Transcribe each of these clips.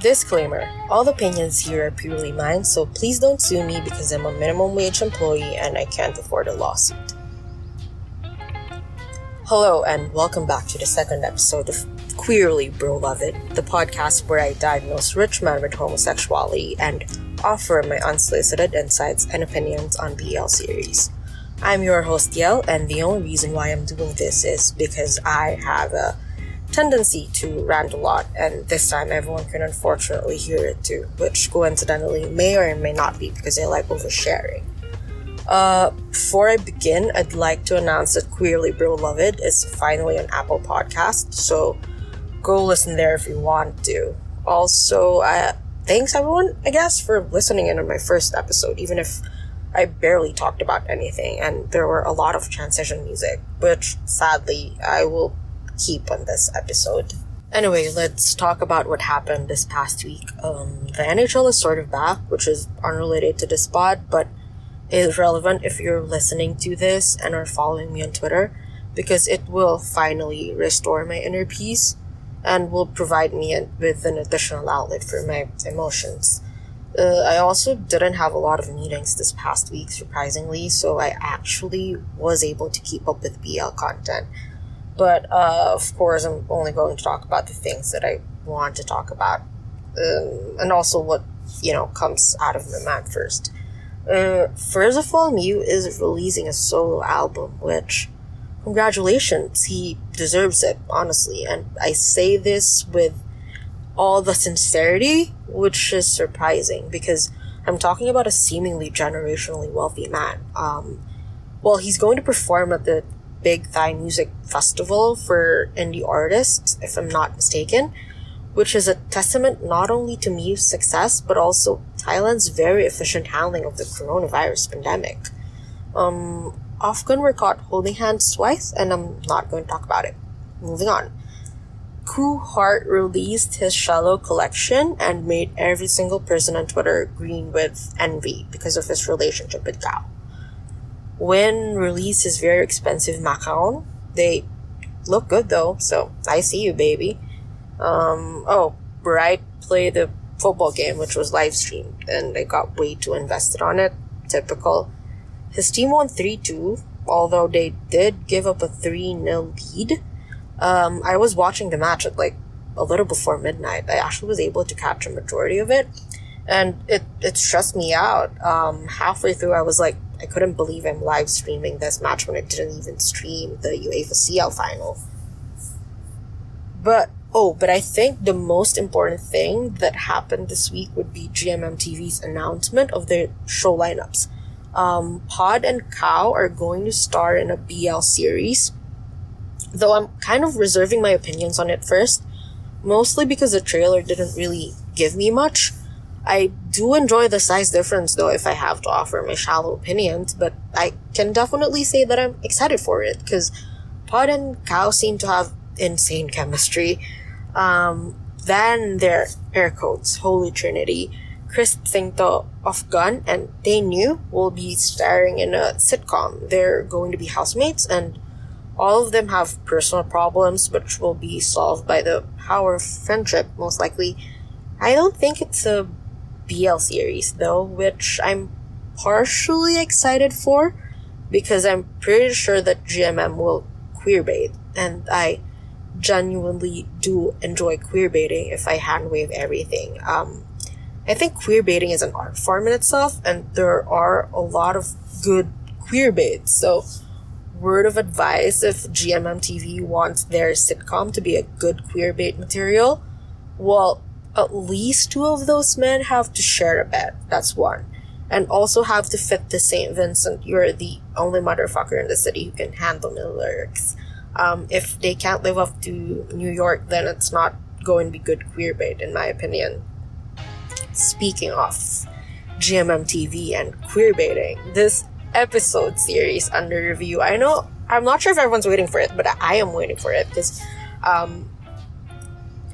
Disclaimer All opinions here are purely mine, so please don't sue me because I'm a minimum wage employee and I can't afford a lawsuit. Hello, and welcome back to the second episode of Queerly Bro Love It, the podcast where I diagnose rich men with homosexuality and offer my unsolicited insights and opinions on BL series. I'm your host, Yel, and the only reason why I'm doing this is because I have a tendency to rant a lot, and this time everyone can unfortunately hear it too, which coincidentally may or may not be because I like oversharing. Uh, before I begin, I'd like to announce that Queerly Bro is finally on Apple Podcast, so go listen there if you want to. Also, thanks everyone, I guess, for listening in on my first episode, even if I barely talked about anything, and there were a lot of transition music, which sadly I will keep on this episode. Anyway, let's talk about what happened this past week. Um, the NHL is sort of back, which is unrelated to this pod, but is relevant if you're listening to this and are following me on Twitter, because it will finally restore my inner peace and will provide me with an additional outlet for my emotions. Uh, I also didn't have a lot of meetings this past week, surprisingly, so I actually was able to keep up with BL content but uh, of course, I'm only going to talk about the things that I want to talk about, um, and also what you know comes out of my mouth first. Uh, first of all, Mew is releasing a solo album, which congratulations, he deserves it, honestly. And I say this with all the sincerity, which is surprising because I'm talking about a seemingly generationally wealthy man. Um, well, he's going to perform at the big Thai music festival for indie artists, if I'm not mistaken, which is a testament not only to Mew's success, but also Thailand's very efficient handling of the coronavirus pandemic. Um, OffGun were caught holding hands twice, and I'm not going to talk about it. Moving on. Koo Heart released his shallow collection and made every single person on Twitter green with envy because of his relationship with Kao. When released his very expensive macaron, they look good though, so I see you, baby. Um, oh, Bright played the football game, which was live streamed, and they got way too invested on it. Typical. His team won 3 2, although they did give up a 3 0 lead. Um, I was watching the match at like a little before midnight. I actually was able to catch a majority of it, and it, it stressed me out. Um, halfway through, I was like, I couldn't believe I'm live streaming this match when it didn't even stream the UEFA CL final. But oh, but I think the most important thing that happened this week would be GMM TV's announcement of their show lineups. Um, Pod and Cow are going to star in a BL series, though I'm kind of reserving my opinions on it first, mostly because the trailer didn't really give me much. I do enjoy the size difference though if I have to offer my shallow opinions, but I can definitely say that I'm excited for it because Pod and Cow seem to have insane chemistry. Um, then their air codes, Holy Trinity, Krist Singto Off Gun and Tay New will be starring in a sitcom. They're going to be housemates and all of them have personal problems which will be solved by the power of friendship, most likely. I don't think it's a BL series though, which I'm partially excited for because I'm pretty sure that GMM will queerbait, and I genuinely do enjoy queerbaiting if I handwave everything. Um, I think queerbaiting is an art form in itself, and there are a lot of good queerbaits. So, word of advice if GMM TV wants their sitcom to be a good queerbait material, well, at least two of those men have to share a bed. That's one. And also have to fit the St. Vincent. You're the only motherfucker in the city who can handle the lyrics. Um, if they can't live up to New York, then it's not going to be good queer bait, in my opinion. Speaking of GMM and queer baiting, this episode series under review, I know, I'm not sure if everyone's waiting for it, but I am waiting for it because um,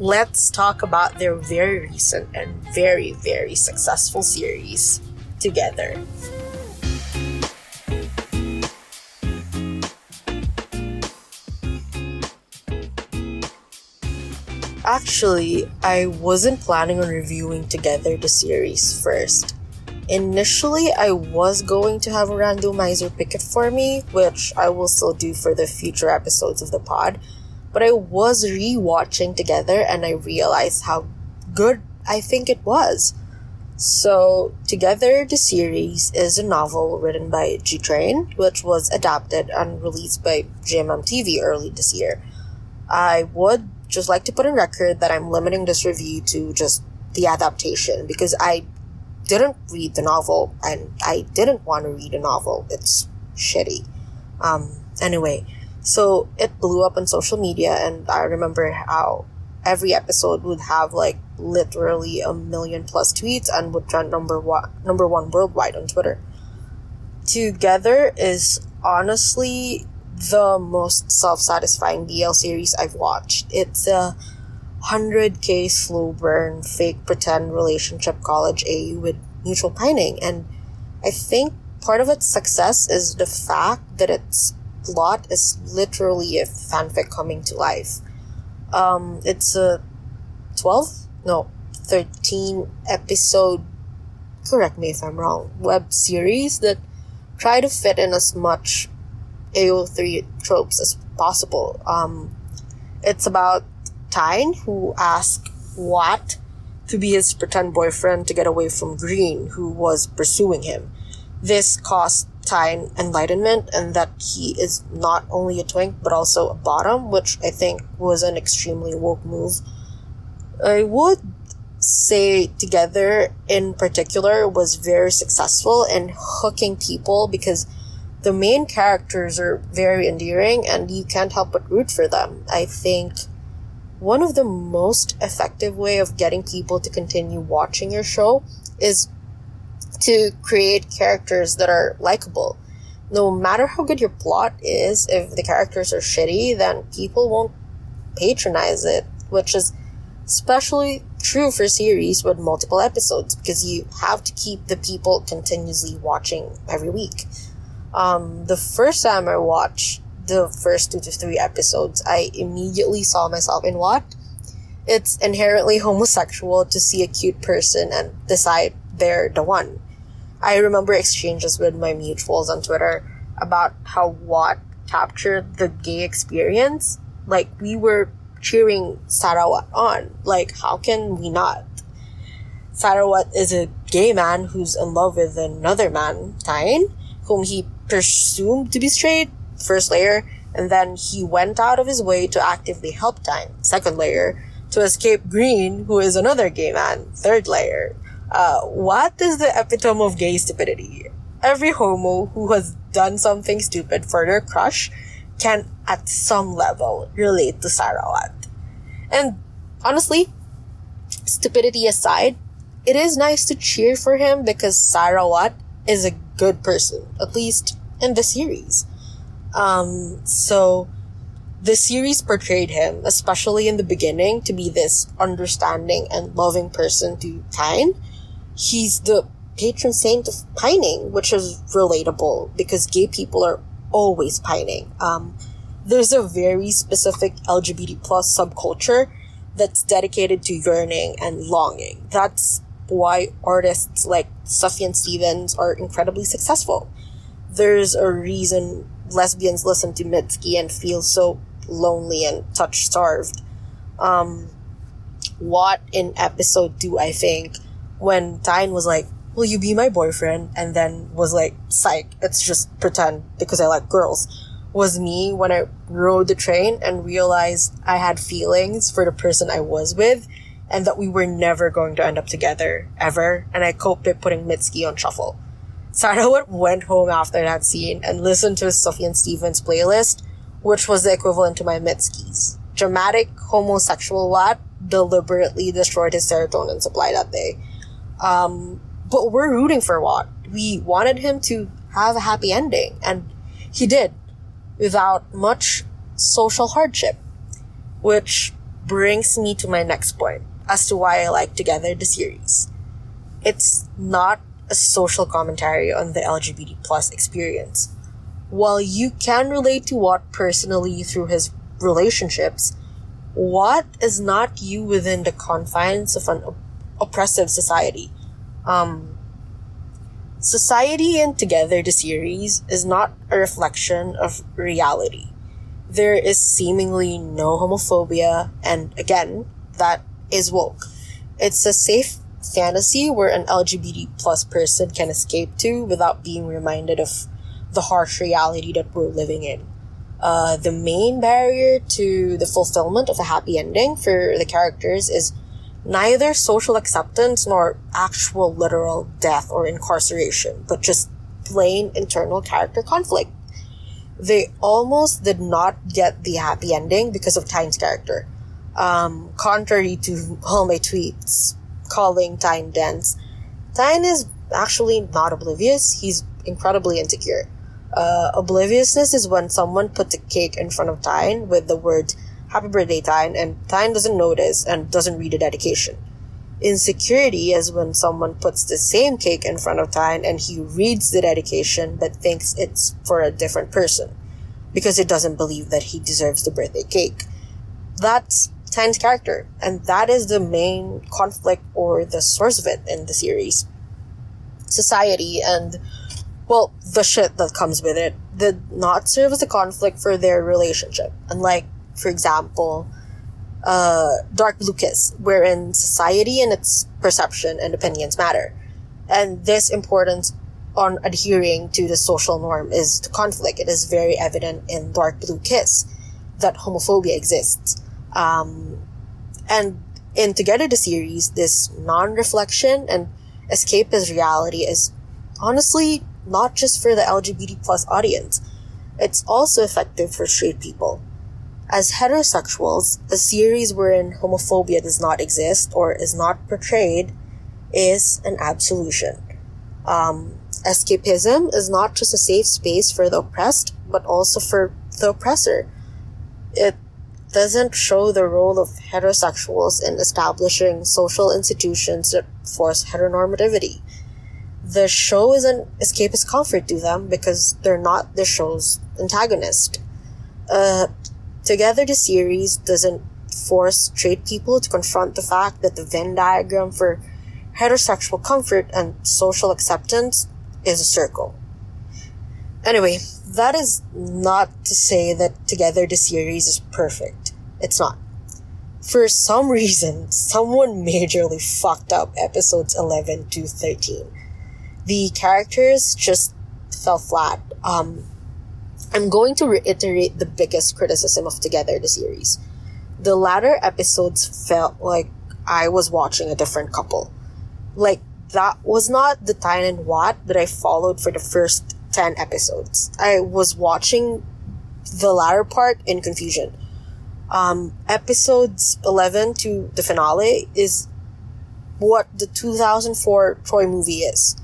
let's talk about their very recent and very, very successful series together. Actually, I wasn't planning on reviewing together the series first. Initially, I was going to have a randomizer pick it for me, which I will still do for the future episodes of the pod, but I was re-watching together and I realized how good I think it was. So, Together the series is a novel written by JittiRain, which was adapted and released by GMM TV early this year. I would just like to put on record that I'm limiting this review to just the adaptation because I didn't read the novel and I didn't want to read a novel. It's shitty. Um, anyway, so it blew up on social media and I remember how every episode would have like literally a million plus tweets and would trend number one number one worldwide on Twitter. Together is honestly the most self-satisfying BL series I've watched. It's a 100k slow burn fake pretend relationship college AU with mutual pining and I think part of its success is the fact that its plot is literally a fanfic coming to life. Um, it's a 12 no 13 episode correct me if I'm wrong web series that try to fit in as much AO3 tropes as possible. Um, it's about Tine, who asked Wat to be his pretend boyfriend to get away from Green, who was pursuing him. This caused Tine enlightenment and that he is not only a twink but also a bottom, which I think was an extremely woke move. I would say Together in particular was very successful in hooking people because the main characters are very endearing and you can't help but root for them. I think one of the most effective way of getting people to continue watching your show is to create characters that are likable. No matter how good your plot is, if the characters are shitty, then people won't patronize it, which is especially true for series with multiple episodes because you have to keep the people continuously watching every week. Um, the first time I watched the first two to three episodes, I immediately saw myself in Wat? It's inherently homosexual to see a cute person and decide they're the one. I remember exchanges with my mutuals on Twitter about how Wat captured the gay experience. Like, we were cheering Sarawat on. Like, how can we not? Sarawat is a gay man who's in love with another man, Tine, whom he presumed to be straight, first layer, and then he went out of his way to actively help Tine, second layer, to escape Green, who is another gay man, third layer. Uh, Wat is the epitome of gay stupidity? Every homo who has done something stupid for their crush can, at some level, relate to Sarawat. And honestly, stupidity aside, it is nice to cheer for him because Sarawat is a good person, at least in the series. Um, so the series portrayed him, especially in the beginning, to be this understanding and loving person to Tine. He's the patron saint of pining, which is relatable because gay people are always pining. Um, there's a very specific LGBT plus subculture that's dedicated to yearning and longing. That's why artists like Sufjan Stevens are incredibly successful. There's a reason lesbians listen to Mitski and feel so lonely and touch starved. Um, Wat in episode do I think, when Tine was like, Will you be my boyfriend? And then was like, Psych, it's just pretend because I like girls. Was me when I rode the train and realized I had feelings for the person I was with and that we were never going to end up together, ever, and I coped by putting Mitski on shuffle. Sarawat went home after that scene and listened to Sufjan Stevens playlist, which was the equivalent to my Mitski's. Dramatic homosexual Wat deliberately destroyed his serotonin supply that day. Um, but we're rooting for Wat. We wanted him to have a happy ending, and he did, without much social hardship. Which brings me to my next point as to why I like Together the series. It's not a social commentary on the LGBT plus experience. While you can relate to Wat personally through his relationships, Wat is not you within the confines of an oppressive society? Um, society and Together the series is not a reflection of reality. There is seemingly no homophobia, and again, that is woke. It's a safe fantasy where an LGBT plus person can escape to without being reminded of the harsh reality that we're living in. Uh, the main barrier to the fulfillment of a happy ending for the characters is neither social acceptance nor actual literal death or incarceration, but just plain internal character conflict. They almost did not get the happy ending because of Tine's character. Um, contrary to all my tweets calling Tine dense, Tine is actually not oblivious. He's incredibly insecure. Uh, obliviousness is when someone puts a cake in front of Tine with the word Happy Birthday Tine and Tine doesn't notice and doesn't read the dedication. Insecurity is when someone puts the same cake in front of Tine and he reads the dedication but thinks it's for a different person because it doesn't believe that he deserves the birthday cake. That's Tine's character, and that is the main conflict or the source of it in the series. Society and well, the shit that comes with it did not serve as a conflict for their relationship. Unlike, for example, uh, Dark Blue Kiss, wherein society and its perception and opinions matter. And this importance on adhering to the social norm is the conflict. It is very evident in Dark Blue Kiss that homophobia exists. Um, and in Together the series, this non-reflection and escapist reality is honestly not just for the LGBT plus audience. It's also effective for straight people. As heterosexuals, a series wherein homophobia does not exist or is not portrayed is an absolution. Um, escapism is not just a safe space for the oppressed, but also for the oppressor. It doesn't show the role of heterosexuals in establishing social institutions that force heteronormativity the show is an escapist comfort to them because they're not the show's antagonist. Uh, together, the series doesn't force straight people to confront the fact that the Venn diagram for heterosexual comfort and social acceptance is a circle. Anyway, that is not to say that Together the series is perfect. It's not. For some reason, someone majorly fucked up episodes 11 to 13 the characters just fell flat. Um, I'm going to reiterate the biggest criticism of Together the series. The latter episodes felt like I was watching a different couple. Like, that was not the Tine and Wat that I followed for the first 10 episodes. I was watching the latter part in confusion. Um, episodes 11 to the finale is what the 2004 Troy movie is.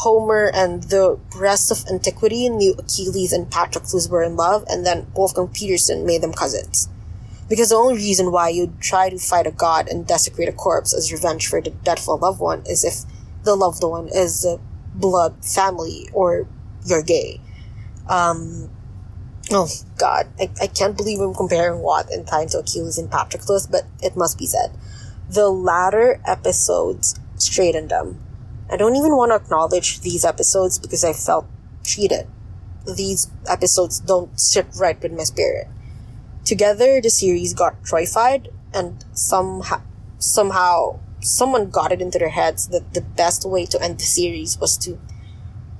Homer and the rest of antiquity knew Achilles and Patroclus were in love, and then Wolfgang Petersen made them cousins. Because the only reason why you'd try to fight a god and desecrate a corpse as revenge for the death of a loved one is if the loved one is a blood family or you're gay. Um, oh god, I, I can't believe I'm comparing Wat and Tine to Achilles and Patroclus, but it must be said. The latter episodes straightened them I don't even want to acknowledge these episodes because I felt cheated. These episodes don't sit right with my spirit. Together, the series got troified, and somehow, somehow, someone got it into their heads that the best way to end the series was to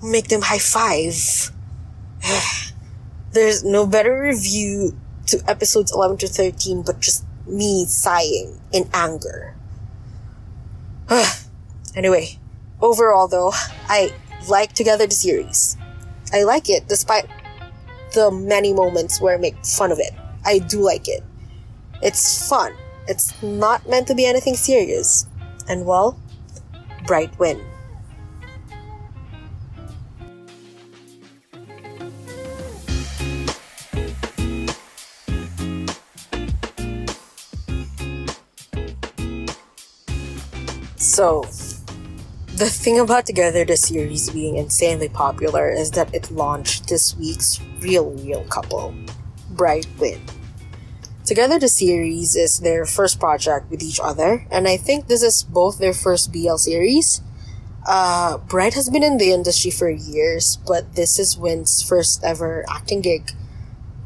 make them high five. There's no better review to episodes 11 to 13 but just me sighing in anger. anyway, Overall, though, I like Together the series. I like it despite the many moments where I make fun of it. I do like it. It's fun. It's not meant to be anything serious. And well, Bright win. So, the thing about Together the series being insanely popular is that it launched this week's real real couple, Bright Win. Together, the series is their first project with each other, and I think this is both their first BL series. Uh, Bright has been in the industry for years, but this is Win's first ever acting gig.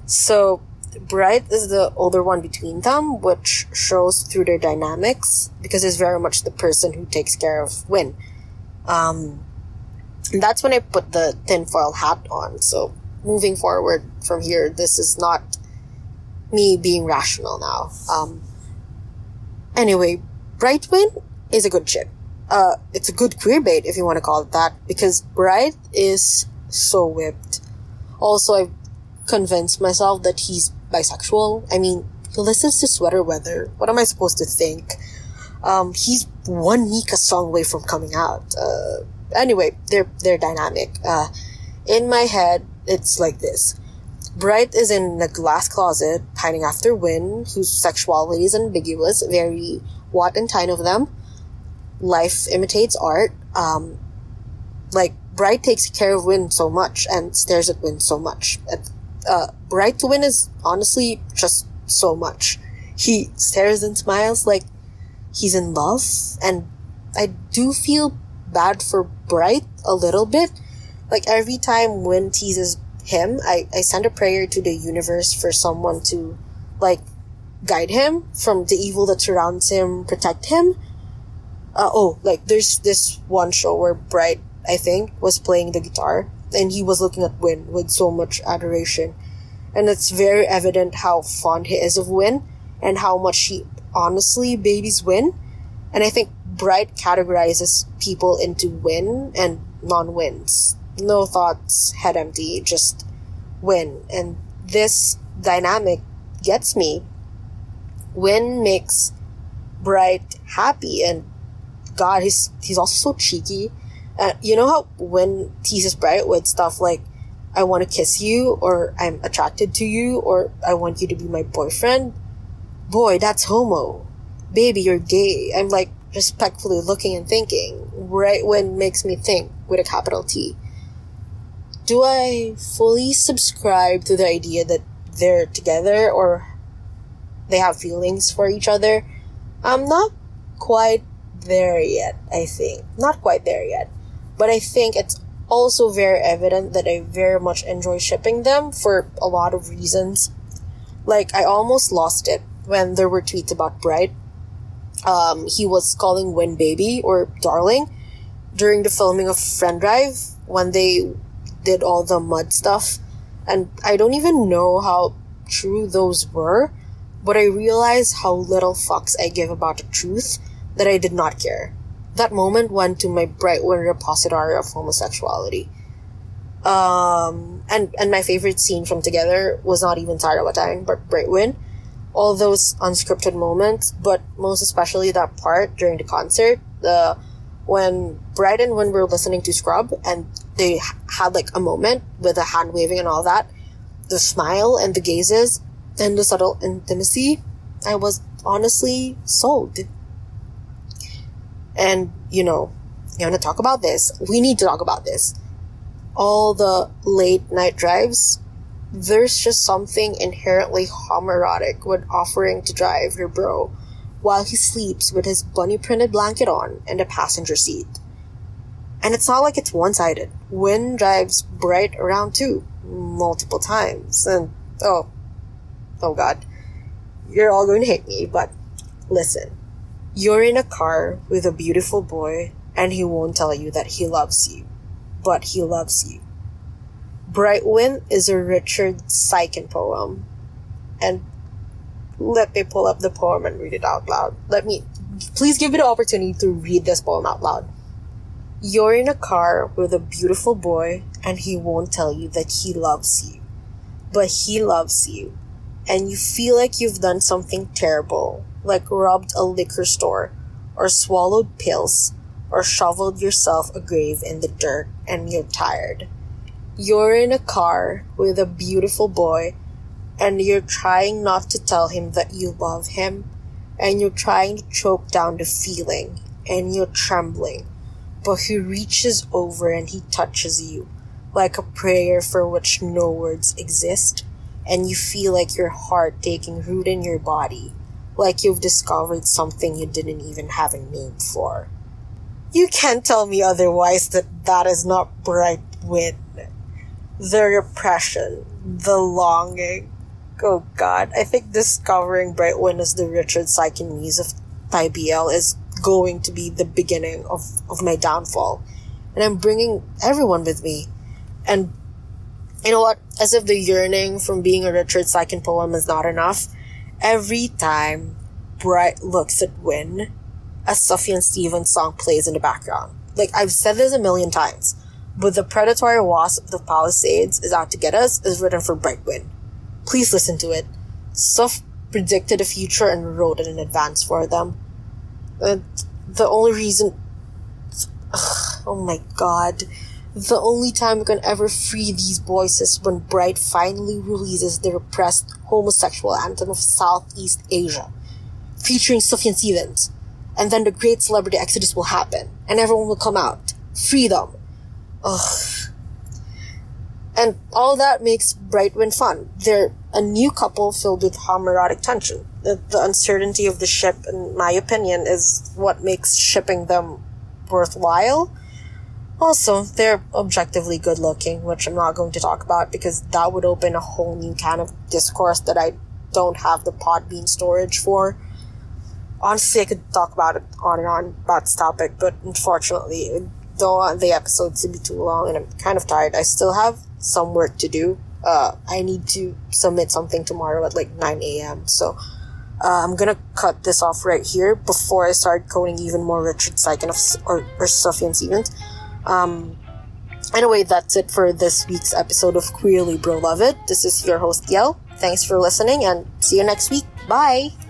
So, Bright is the older one between them, which shows through their dynamics because he's very much the person who takes care of Win. Um, that's when I put the tinfoil hat on. So, moving forward from here, this is not me being rational now. Um, anyway, Brightwin is a good chick. Uh, it's a good queer bait if you want to call it that because Bright is so whipped. Also, I've convinced myself that he's bisexual. I mean, he listens to Sweater Weather. What am I supposed to think? Um, he's one Nika song away from coming out. Uh, anyway, they're they're dynamic. Uh, in my head, it's like this. Bright is in a glass closet, pining after Win, whose sexuality is ambiguous, very Wat and tine of them. Life imitates art. Um, like, Bright takes care of Win so much and stares at Win so much. Uh, Bright to Win is honestly just so much. He stares and smiles like he's in love, and I do feel bad for Bright a little bit. Like every time Win teases him, I, I send a prayer to the universe for someone to, like, guide him from the evil that surrounds him, protect him. Uh, oh, like, there's this one show where Bright, I think, was playing the guitar, and he was looking at Win with so much adoration. And it's very evident how fond he is of Win, and how much he honestly babies Win. And I think Bright categorizes people into win and non wins no thoughts, head empty, just win. And this dynamic gets me. Win makes Bright happy, and God, he's he's also so cheeky. Uh, you know how Win teases Bright with stuff like, "I want to kiss you," or "I'm attracted to you," or "I want you to be my boyfriend." Boy, that's homo. Baby, you're gay. I'm like respectfully looking and thinking. Brightwin makes me think with a capital T do I fully subscribe to the idea that they're together or they have feelings for each other? I'm not quite there yet, I think. Not quite there yet. But I think it's also very evident that I very much enjoy shipping them for a lot of reasons. Like, I almost lost it when there were tweets about Bright. Um, he was calling Win baby or darling during the filming of Friend Drive when they did all the mud stuff. And I don't even know how true those were, but I realized how little fucks I give about the truth that I did not care. That moment went to my Brightwin repository of homosexuality. Um, and, and my favorite scene from Together was not even SarawatTine, but Brightwin. All those unscripted moments, but most especially that part during the concert, the when Bright and Win were listening to Scrubb and they had like a moment with the hand waving and all that, the smile and the gazes and the subtle intimacy, I was honestly sold. And, you know, you want to talk about this? We need to talk about this. All the late night drives, there's just something inherently homoerotic with offering to drive your bro while he sleeps with his bunny printed blanket on in the passenger seat. And it's not like it's one sided. Win drives Bright around too, multiple times. And oh, oh god, you're all going to hate me, but listen. You're in a car with a beautiful boy, and he won't tell you that he loves you, but he loves you. Brightwin is a Richard Siken poem, and let me pull up the poem and read it out loud. Let me, please give me the opportunity to read this poem out loud. You're in a car with a beautiful boy, and he won't tell you that he loves you. But he loves you, and you feel like you've done something terrible, like robbed a liquor store, or swallowed pills, or shoveled yourself a grave in the dirt, and you're tired. You're in a car with a beautiful boy, and you're trying not to tell him that you love him, and you're trying to choke down the feeling, and you're trembling but he reaches over and he touches you, like a prayer for which no words exist. and you feel like your heart taking root in your body, like you've discovered something you didn't even have a name for. You can't tell me otherwise that that is not Bright Win. The repression, the longing. Oh god, I think discovering Bright Win as the Richard Siken muse of Thai is going to be the beginning of, of my downfall. And I'm bringing everyone with me. And you know what? As if the yearning from being a Richard Siken poem is not enough, every time Bright looks at Win, a Sufjan Stevens song plays in the background. Like, I've said this a million times, but the predatory wasp of the Palisades is out to get us is written for Bright Win. Please listen to it. Stuff predicted the future and wrote it in advance for them. And the only reason. Ugh, oh my god. The only time we can ever free these boys is when Bright finally releases the repressed homosexual anthem of Southeast Asia, featuring Sufjan Stevens. And then the great celebrity exodus will happen, and everyone will come out. Freedom. Ugh. And all that makes Brightwin fun. They're a new couple filled with homoerotic tension. The, the uncertainty of the ship, in my opinion, is what makes shipping them worthwhile also, they're objectively good looking, which I'm not going to talk about because that would open a whole new can of discourse that I don't have the Podbean storage for. Honestly, I could talk about it on and on about this topic, but unfortunately, I don't want the episode to be too long and I'm kind of tired. I still have some work to do. Uh, I need to submit something tomorrow at like 9 a.m. So, uh, I'm gonna cut this off right here before I start coding even more Richard Siken or, or Sufjan Stevens. Um, anyway, that's it for this week's episode of Queerly Bro Love It. This is your host, Yel. Thanks for listening and see you next week. Bye!